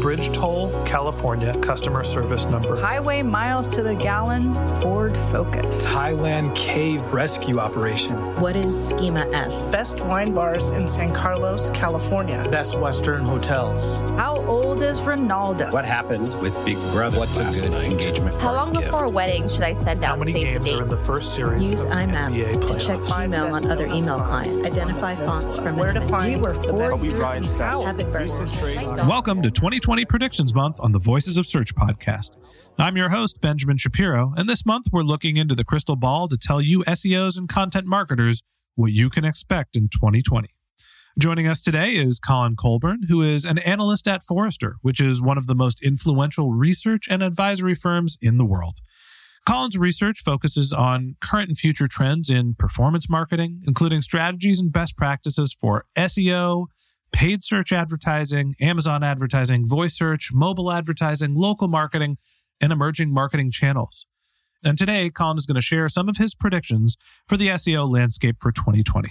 Bridge Toll, California customer service number. Highway miles to the gallon, Ford Focus. Thailand cave rescue operation. What is Schema F? Best wine bars in San Carlos, California. Best Western hotels. How old is Ronaldo? What happened with Big Brother? What's a good night? engagement? How long before a wedding should I send out How many save games the dates? are in the first series? Use IMAP to check playoffs? email on other email clients. Identify fonts from Where to find We were four years Bryant in stats. power. Evan Burns. Welcome to 2020 Predictions Month on the Voices of Search podcast. I'm your host, Benjamin Shapiro, and this month we're looking into the crystal ball to tell you SEOs and content marketers what you can expect in 2020. Joining us today is Collin Colburn, who is an analyst at Forrester, which is one of the most influential research and advisory firms in the world. Collin's research focuses on current and future trends in performance marketing, including strategies and best practices for SEO, paid search advertising, Amazon advertising, voice search, mobile advertising, local marketing, and emerging marketing channels. And today, Collin is going to share some of his predictions for the SEO landscape for 2020.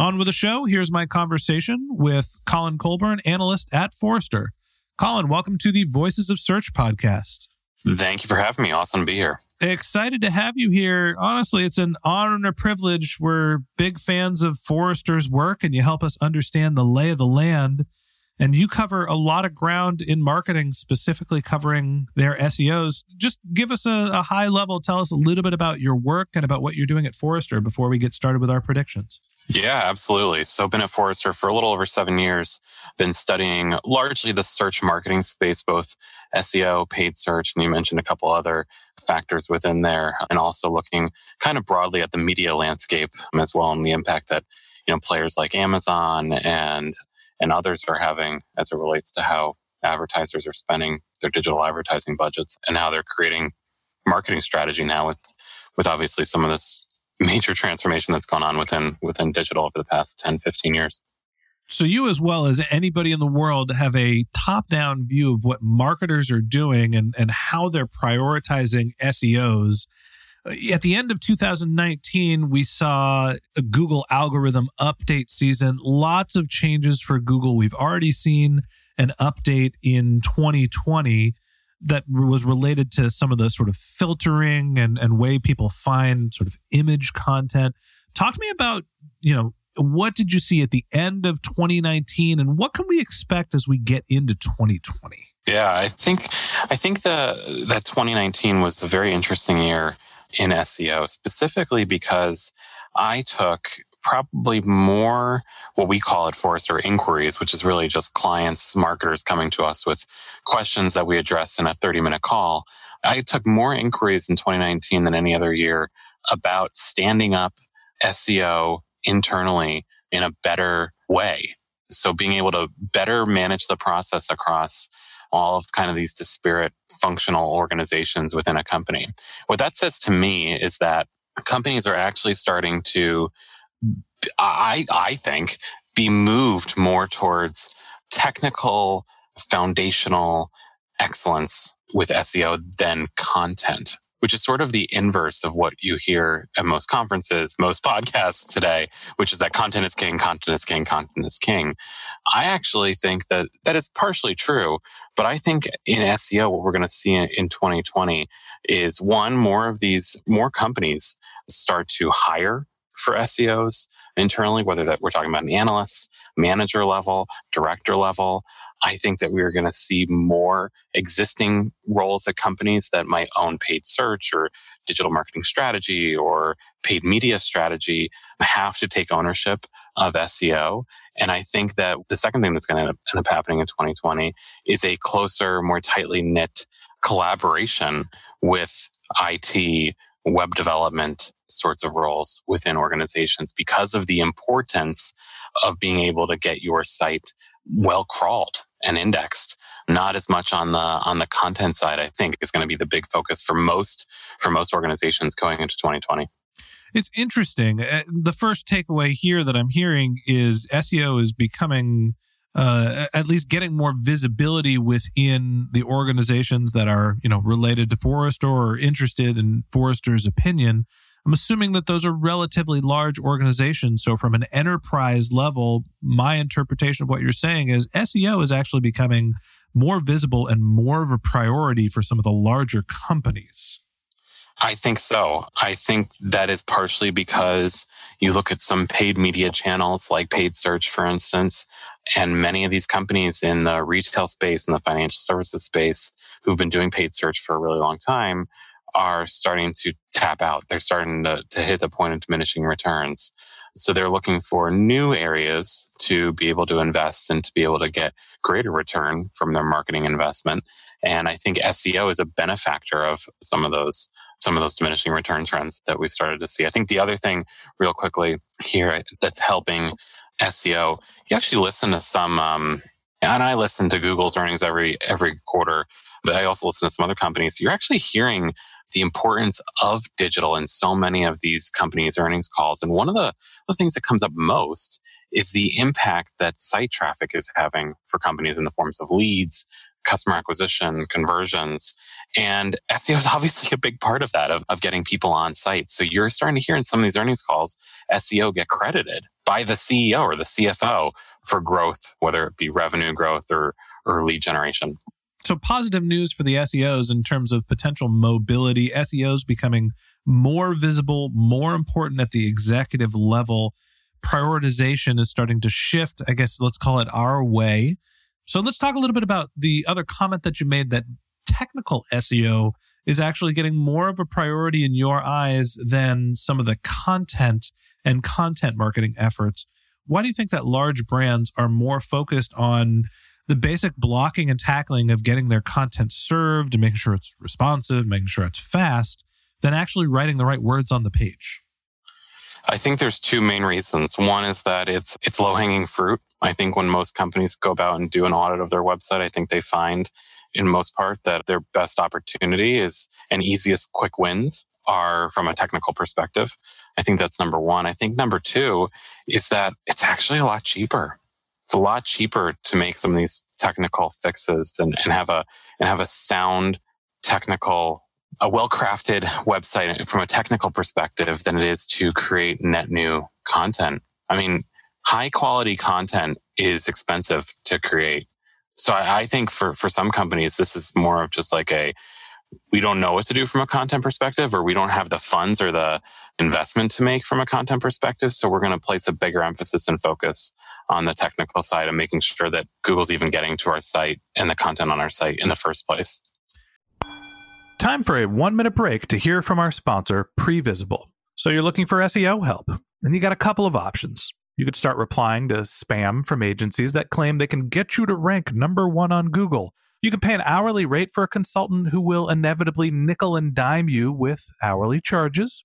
on with the show. Here's my conversation with Collin Colburn, analyst at Forrester. Collin, welcome to the Voices of Search podcast. Thank you for having me. Awesome to be here. Excited to have you here. Honestly, it's an honor and a privilege. We're big fans of Forrester's work, and you help us understand the lay of the land. And you cover a lot of ground in marketing, specifically covering their SEOs. Just give us a, a high level. Tell us a little bit about your work and about what you're doing at Forrester before we get started with our predictions. Yeah, absolutely. So, been at Forrester for a little over seven years. Been studying largely the search marketing space, both SEO, paid search, and you mentioned a couple other factors within there, and also looking kind of broadly at the media landscape as well and the impact that you know players like Amazon and and others are having as it relates to how advertisers are spending their digital advertising budgets and how they're creating marketing strategy now with with obviously some of this major transformation that's gone on within within digital over the past 10 15 years. So you as well as anybody in the world have a top-down view of what marketers are doing and, and how they're prioritizing seos Uh, at the end of 2019, we saw a Google algorithm update season. Lots of changes for Google. We've already seen an update in 2020 that was related to some of the sort of filtering and, and way people find sort of image content. Talk to me about, you know, what did you see at the end of 2019 and what can we expect as we get into 2020? Yeah, I think I think the that 2019 was a very interesting year in SEO, specifically because I took probably more what we call at Forrester inquiries, which is really just clients, marketers coming to us with questions that we address in a 30 minute call. I took more inquiries in 2019 than any other year about standing up SEO internally in a better way. So being able to better manage the process across all of kind of these disparate functional organizations within a company. What that says to me is that companies are actually starting to, I, I think, be moved more towards technical, foundational excellence with SEO than content which is sort of the inverse of what you hear at most conferences, most podcasts today, which is that content is king, content is king, content is king. I actually think that that is partially true, but I think in SEO, what we're going to see in 2020 is one, more of these, more companies start to hire for SEOs internally, whether that we're talking about an analyst, manager level, director level. I think that we are going to see more existing roles at companies that might own paid search or digital marketing strategy or paid media strategy have to take ownership of SEO. And I think that the second thing that's going to end up happening in 2020 is a closer, more tightly knit collaboration with IT, web development sorts of roles within organizations because of the importance of being able to get your site well crawled and indexed not as much on the on the content side i think is going to be the big focus for most for most organizations going into 2020 it's interesting uh, the first takeaway here that i'm hearing is seo is becoming uh, at least getting more visibility within the organizations that are you know related to Forrester or interested in Forrester's opinion. I'm assuming that those are relatively large organizations. So, from an enterprise level, my interpretation of what you're saying is SEO is actually becoming more visible and more of a priority for some of the larger companies. I think so. I think that is partially because you look at some paid media channels like paid search, for instance, and many of these companies in the retail space and the financial services space who've been doing paid search for a really long time are starting to tap out. They're starting to, to hit the point of diminishing returns. So they're looking for new areas to be able to invest and to be able to get greater return from their marketing investment. And I think SEO is a benefactor of some of those some of those diminishing return trends that we've started to see. I think the other thing, real quickly here, that's helping SEO, you actually listen to some, um, and I listen to Google's earnings every every quarter, but I also listen to some other companies. You're actually hearing the importance of digital in so many of these companies' earnings calls. And one of the, the things that comes up most is the impact that site traffic is having for companies in the forms of leads, customer acquisition, conversions. And SEO is obviously a big part of that, of, of getting people on site. So you're starting to hear in some of these earnings calls, SEO get credited by the CEO or the CFO for growth, whether it be revenue growth or, or lead generation. So, positive news for the SEOs in terms of potential mobility. SEOs becoming more visible, more important at the executive level. Prioritization is starting to shift, I guess, let's call it our way. So, let's talk a little bit about the other comment that you made that technical SEO is actually getting more of a priority in your eyes than some of the content and content marketing efforts. Why do you think that large brands are more focused on the basic blocking and tackling of getting their content served and making sure it's responsive, making sure it's fast, than actually writing the right words on the page? I think there's two main reasons. One is that it's it's low hanging fruit. I think when most companies go about and do an audit of their website, I think they find in most part that their best opportunity is and easiest quick wins are from a technical perspective. I think that's number one. I think number two is that it's actually a lot cheaper it's a lot cheaper to make some of these technical fixes and, and have a and have a sound technical a well-crafted website from a technical perspective than it is to create net new content. I mean, high quality content is expensive to create. So I, I think for for some companies, this is more of just like a we don't know what to do from a content perspective, or we don't have the funds or the investment to make from a content perspective. So we're going to place a bigger emphasis and focus on the technical side of making sure that Google's even getting to our site and the content on our site in the first place. Time for a one minute break to hear from our sponsor, Previsible. So you're looking for SEO help, and you got a couple of options. You could start replying to spam from agencies that claim they can get you to rank number one on Google you can pay an hourly rate for a consultant who will inevitably nickel and dime you with hourly charges.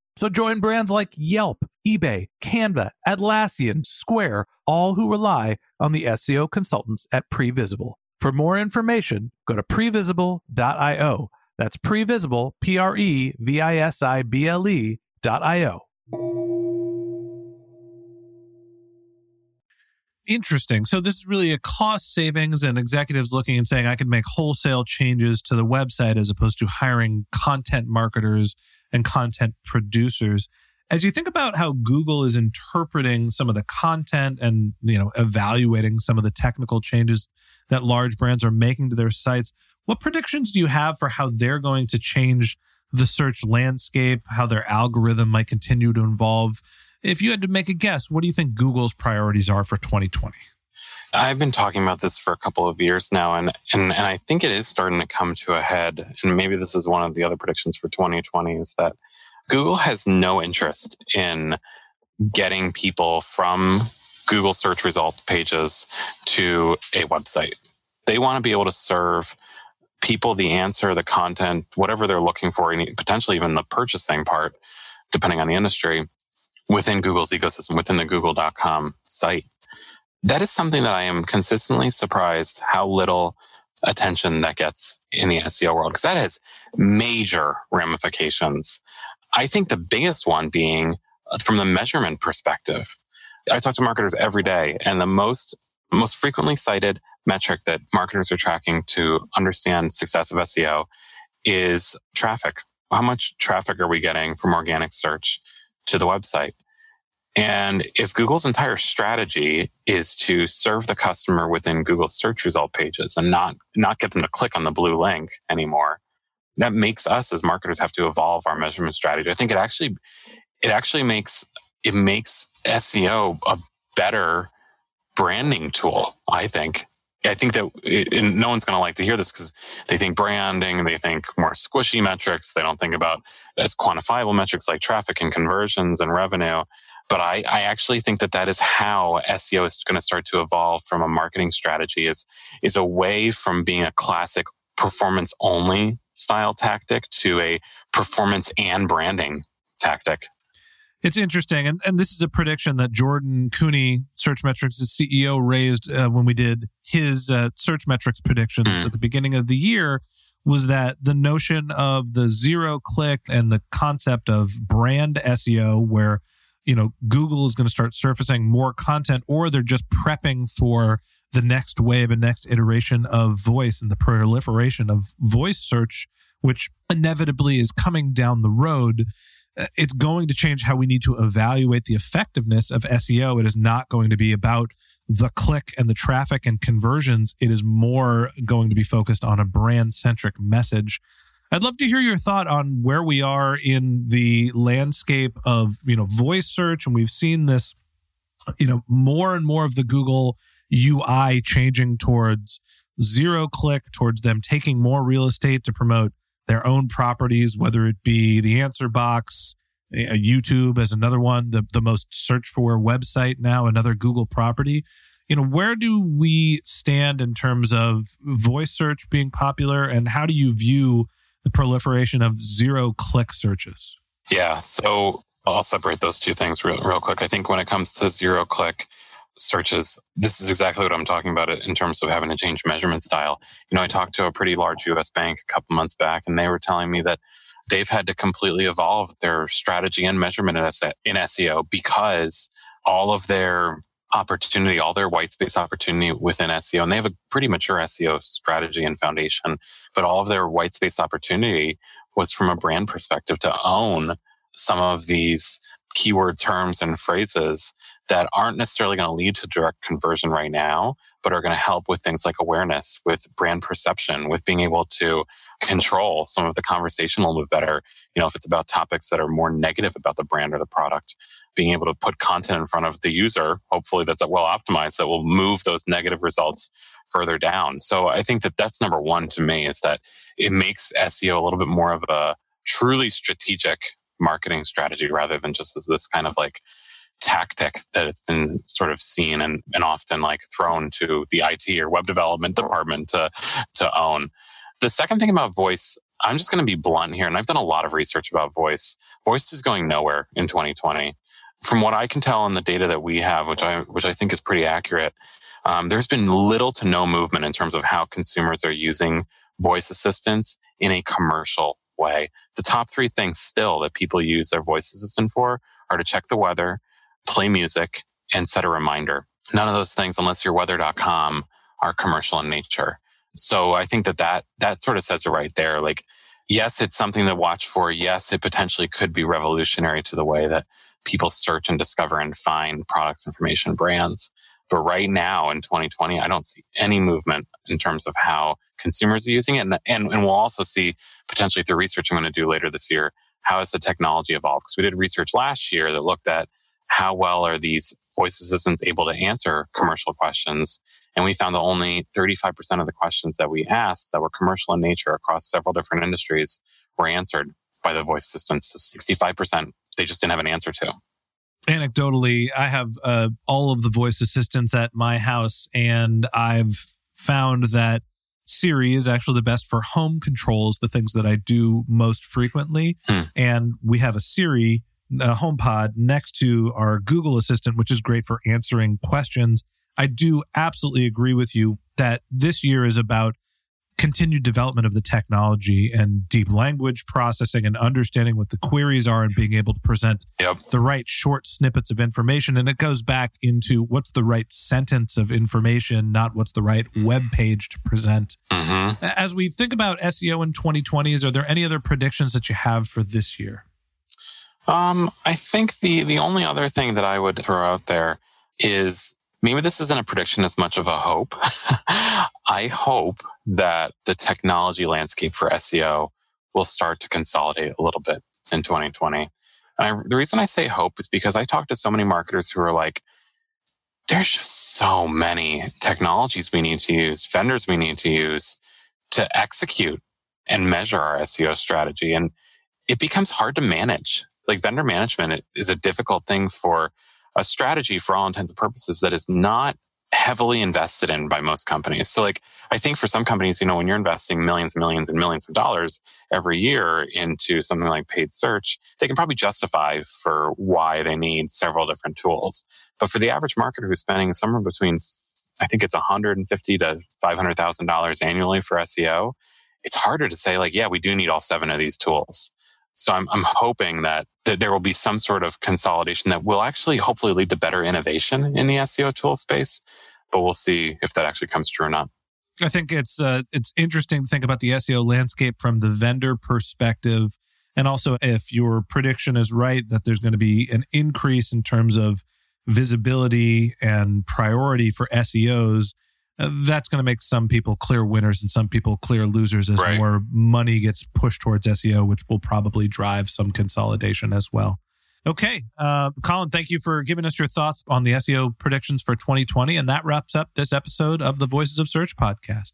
So join brands like Yelp, eBay, Canva, Atlassian, Square, all who rely on the SEO consultants at Previsible. For more information, go to previsible.io. That's previsible, P R E V I S I B L E Interesting. So this is really a cost savings and executives looking and saying I can make wholesale changes to the website as opposed to hiring content marketers and content producers. As you think about how Google is interpreting some of the content and, you know, evaluating some of the technical changes that large brands are making to their sites, what predictions do you have for how they're going to change the search landscape, how their algorithm might continue to evolve? If you had to make a guess, what do you think Google's priorities are for 2020? I've been talking about this for a couple of years now, and, and, and I think it is starting to come to a head. And maybe this is one of the other predictions for 2020 is that Google has no interest in getting people from Google search result pages to a website. They want to be able to serve people the answer, the content, whatever they're looking for, and potentially even the purchasing part, depending on the industry, within Google's ecosystem, within the google.com site. That is something that I am consistently surprised how little attention that gets in the SEO world, because that has major ramifications. I think the biggest one being uh, from the measurement perspective. I talk to marketers every day, and the most most frequently cited metric that marketers are tracking to understand success of SEO is traffic. How much traffic are we getting from organic search to the website? And if Google's entire strategy is to serve the customer within Google's search result pages and not, not get them to click on the blue link anymore, that makes us as marketers have to evolve our measurement strategy. I think it actually, it actually makes, it makes SEO a better branding tool, I think, I think that it, no one's going to like to hear this because they think branding, they think more squishy metrics. They don't think about as quantifiable metrics like traffic and conversions and revenue. But I, I actually think that that is how SEO is going to start to evolve from a marketing strategy is, is away from being a classic performance only style tactic to a performance and branding tactic. It's interesting. And, and this is a prediction that Jordan Koene, Searchmetrics' CEO, raised uh, when we did his uh, Searchmetrics predictions mm. at the beginning of the year was that the notion of the zero click and the concept of brand SEO, where you know Google is going to start surfacing more content, or they're just prepping for the next wave and next iteration of voice and the proliferation of voice search, which inevitably is coming down the road. Uh, it's going to change how we need to evaluate the effectiveness of SEO. It is not going to be about the click and the traffic and conversions. It is more going to be focused on a brand centric message. I'd love to hear your thought on where we are in the landscape of, you know, voice search. And we've seen this, you know, more and more of the Google UI changing towards zero click, towards them taking more real estate to promote their own properties, whether it be the answer box, YouTube as another one, the, the most searched for website now, another Google property. You know, where do we stand in terms of voice search being popular and how do you view the proliferation of zero click searches? Yeah. So I'll separate those two things real, real quick. I think when it comes to zero click, searches. This is exactly what I'm talking about in terms of having to change measurement style. You know, I talked to a pretty large US bank a couple months back, and they were telling me that they've had to completely evolve their strategy and measurement in SEO because all of their opportunity, all their white space opportunity within SEO, and they have a pretty mature SEO strategy and foundation, but all of their white space opportunity was from a brand perspective to own some of these keyword terms and phrases that aren't necessarily going to lead to direct conversion right now, but are going to help with things like awareness, with brand perception, with being able to control some of the conversation a little bit better. You know, if it's about topics that are more negative about the brand or the product, being able to put content in front of the user, hopefully that's well optimized, that will move those negative results further down. So I think that that's number one to me is that it makes SEO a little bit more of a truly strategic marketing strategy rather than just as this kind of like tactic that it's been sort of seen and, and often like thrown to the IT or web development department to, to own. The second thing about voice, I'm just going to be blunt here, and I've done a lot of research about voice. Voice is going nowhere in 2020. From what I can tell in the data that we have, which I which I think is pretty accurate, um, there's been little to no movement in terms of how consumers are using voice assistants in a commercial way. The top three things still that people use their voice assistant for are to check the weather, play music, and set a reminder. None of those things, unless you're weather.com, are commercial in nature. So I think that that, that sort of says it right there. Like, yes, it's something to watch for. Yes, it potentially could be revolutionary to the way that people search and discover and find products, information, brands. But right now in 2020, I don't see any movement in terms of how consumers are using it. And, and, and we'll also see potentially through research I'm going to do later this year, how has the technology evolved? Because we did research last year that looked at how well are these voice assistants able to answer commercial questions. And we found that only 35% of the questions that we asked that were commercial in nature across several different industries were answered by the voice assistants. So 65% they just didn't have an answer to anecdotally, I have uh, all of the voice assistants at my house, and I've found that Siri is actually the best for home controls, the things that I do most frequently. Hmm. And we have a Siri a HomePod next to our Google Assistant, which is great for answering questions. I do absolutely agree with you that this year is about continued development of the technology and deep language processing and understanding what the queries are and being able to present yep. the right short snippets of information. And it goes back into what's the right sentence of information, not what's the right web page to present. Mm-hmm. As we think about SEO in 2020s, are there any other predictions that you have for this year? Um, I think the the only other thing that I would throw out there is maybe this isn't a prediction as much of a hope. I hope that the technology landscape for SEO will start to consolidate a little bit in 2020. And I, the reason I say hope is because I talk to so many marketers who are like, there's just so many technologies we need to use, vendors we need to use to execute and measure our SEO strategy. And it becomes hard to manage. Like vendor management is a difficult thing for a strategy for all intents and purposes that is not heavily invested in by most companies. So like I think for some companies, you know, when you're investing millions and millions and millions of dollars every year into something like paid search, they can probably justify for why they need several different tools. But for the average marketer who's spending somewhere between I think it's 150 to $500,000 annually for SEO, it's harder to say like, yeah, we do need all seven of these tools. So I'm, I'm hoping that, that there will be some sort of consolidation that will actually hopefully lead to better innovation in the SEO tool space. But we'll see if that actually comes true or not. I think it's uh, it's interesting to think about the SEO landscape from the vendor perspective, and also if your prediction is right that there's going to be an increase in terms of visibility and priority for SEOs that's going to make some people clear winners and some people clear losers as right. more money gets pushed towards SEO, which will probably drive some consolidation as well. Okay. Uh, Collin, thank you for giving us your thoughts on the SEO predictions for 2020. And that wraps up this episode of the Voices of Search podcast.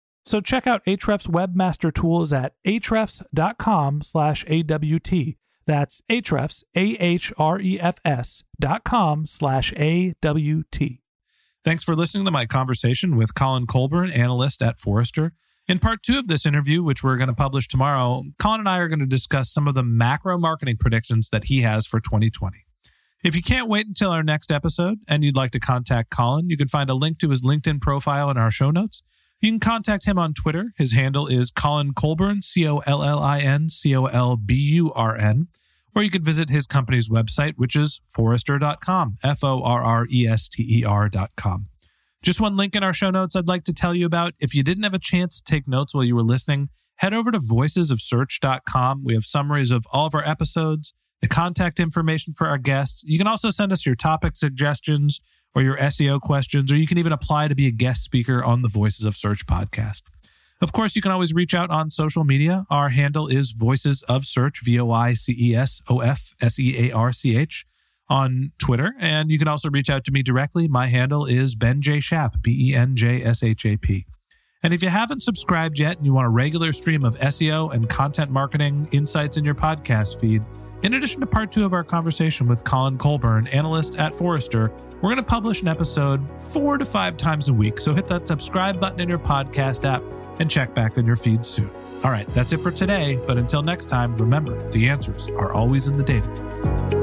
So check out Ahrefs Webmaster Tools at ahrefs.com slash AWT. That's Ahrefs, A-H-R-E-F-S dot com slash A-W-T. Thanks for listening to my conversation with Collin Colburn, analyst at Forrester. In part two of this interview, which we're going to publish tomorrow, Collin and I are going to discuss some of the macro marketing predictions that he has for 2020. If you can't wait until our next episode and you'd like to contact Collin, you can find a link to his LinkedIn profile in our show notes. You can contact him on Twitter. His handle is Collin Colburn, C O L L I N C O L B U R N. Or you could visit his company's website, which is forrester.com, F O R R E S T E R.com. Just one link in our show notes I'd like to tell you about. If you didn't have a chance to take notes while you were listening, head over to voicesofsearch.com. We have summaries of all of our episodes, the contact information for our guests. You can also send us your topic suggestions or your SEO questions, or you can even apply to be a guest speaker on the Voices of Search podcast. Of course, you can always reach out on social media. Our handle is Voices of Search, V O I C E S O F S E A R C H on Twitter. And you can also reach out to me directly. My handle is Ben J. Shap, B E N J S H A P. And if you haven't subscribed yet and you want a regular stream of SEO and content marketing insights in your podcast feed, in addition to part two of our conversation with Collin Colburn, analyst at Forrester, we're going to publish an episode four to five times a week. So hit that subscribe button in your podcast app and check back on your feed soon. All right, that's it for today. But until next time, remember the answers are always in the data.